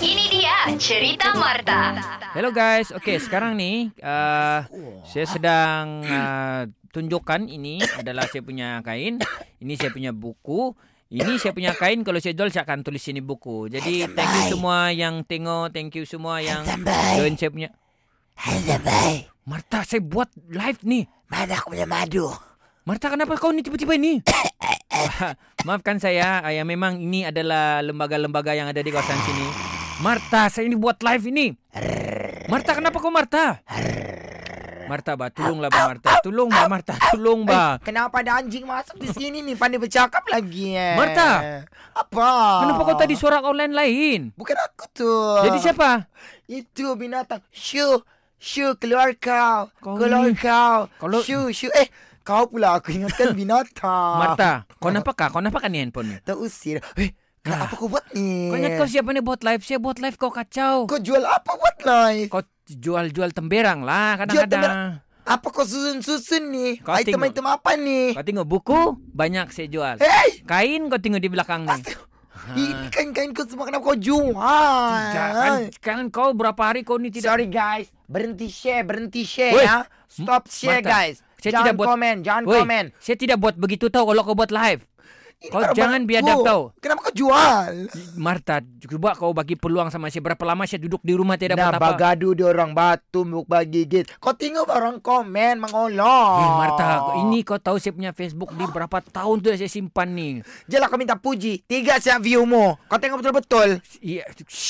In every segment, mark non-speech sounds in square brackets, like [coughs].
Ini dia cerita Marta. Hello guys. Okay, sekarang ni uh, saya sedang uh, tunjukkan ini adalah saya punya kain. Ini saya punya buku. Ini saya punya kain kalau saya jual saya akan tulis sini buku. Jadi thank you semua yang tengok, thank you semua yang join saya punya. Baik. Marta, saya buat live ni. Mana aku punya madu? Marta, kenapa kau ni tiba-tiba ni? [coughs] [laughs] Maafkan saya, yang memang ini adalah lembaga-lembaga yang ada di kawasan sini. Marta, saya ini buat live ini. Marta, kenapa kau Marta? Marta, ba, tolonglah ba Marta. Tolong ba Marta, tolong ba. Kenapa ada anjing masuk di sini nih? Pandai bercakap lagi eh. Marta! Apa? Kenapa kau tadi suara online lain? Bukan aku tuh. Jadi siapa? Itu binatang. Shoo. Shoo, keluar kau. Kau keluar ni- kau. Kalau- Shoo, shoo. Eh, kau pula aku ingatkan [laughs] binatang. Marta, kau nampak kah? Kau nampak kan ni handphone ni? Tak usir. Eh, kenapa Ah. kau buat ni? Kau ingat kau siapa ni buat live? Saya buat live kau kacau. Kau jual apa buat live? Kau jual-jual temberang lah kadang-kadang. Apa kau susun-susun ni? Kau Item-item apa ni? Kau tengok buku, banyak saya jual. Hei! Kain kau tengok di belakang ni. Ini kain-kain kau semua kenapa kau jual? Tidak, kan, kan kau berapa hari kau ni tidak... Sorry guys, berhenti share, berhenti share Woi, ya. Stop share Marta, guys. Saya jangan tidak buat- komen, jangan Woi, komen. Saya tidak buat begitu tau kalau kau buat live. Ini kau barang jangan biadab tau. Kenapa kau jual? Marta, cuba kau bagi peluang sama saya. Berapa lama saya duduk di rumah tidak Nah, buat apa. bagadu dia orang batu muk bagi gigit. Kau tengok orang komen mengolong. Eh, Marta, ini kau tahu saya punya Facebook di berapa tahun tu saya simpan ni. Jelah kau minta puji. Tiga siap view mu. Kau tengok betul-betul. Iya.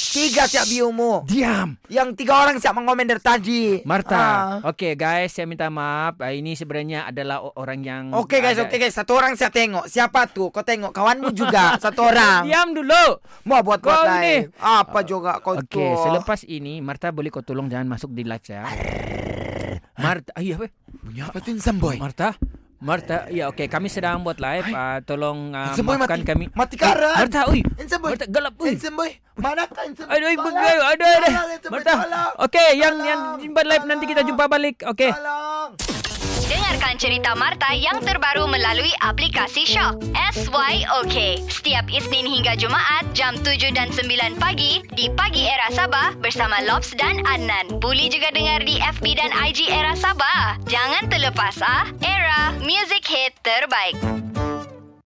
Tiga siap view mu. Diam. Yang tiga orang siap mengomen dari tadi. Marta, Ah. okay guys, saya minta maaf. Ah, Ini sebenarnya adalah orang yang... Oke guys, ada- oke guys. Satu orang saya tengok. Siapa tuh? Kau tengok. Kawanmu juga. Satu orang. [laughs] Diam dulu. Mau buat buat Kau live. ni. Apa juga kau Okey, tuh? selepas ini Marta boleh kau tolong jangan masuk di live saya. Marta, iya apa? Bunyi apa tuh Insan Boy? Marta, Marta, ya okey, kami sedang buat live. Uh, tolong uh, Insan Boy maafkan mati. kami. Mati Eh, karan. Marta, ui. Insan Boy. Marta, gelap, ui. Insan Boy. Mana kan Insan Boy? Aduh, Tolong. begai. Tolong, Insan Boy, Marta, tolong. okey, yang Tolong. yang jumpa live nanti kita jumpa balik. Okey. Tolong. Dengarkan cerita Marta yang terbaru melalui aplikasi Shock. SYOK. Setiap Isnin hingga Jumaat jam 7 dan 9 pagi di Pagi Era Sabah bersama Lobs dan Adnan. Boleh juga dengar di FB dan IG Era Sabah. Jangan terlepas ah. Era, music hit terbaik.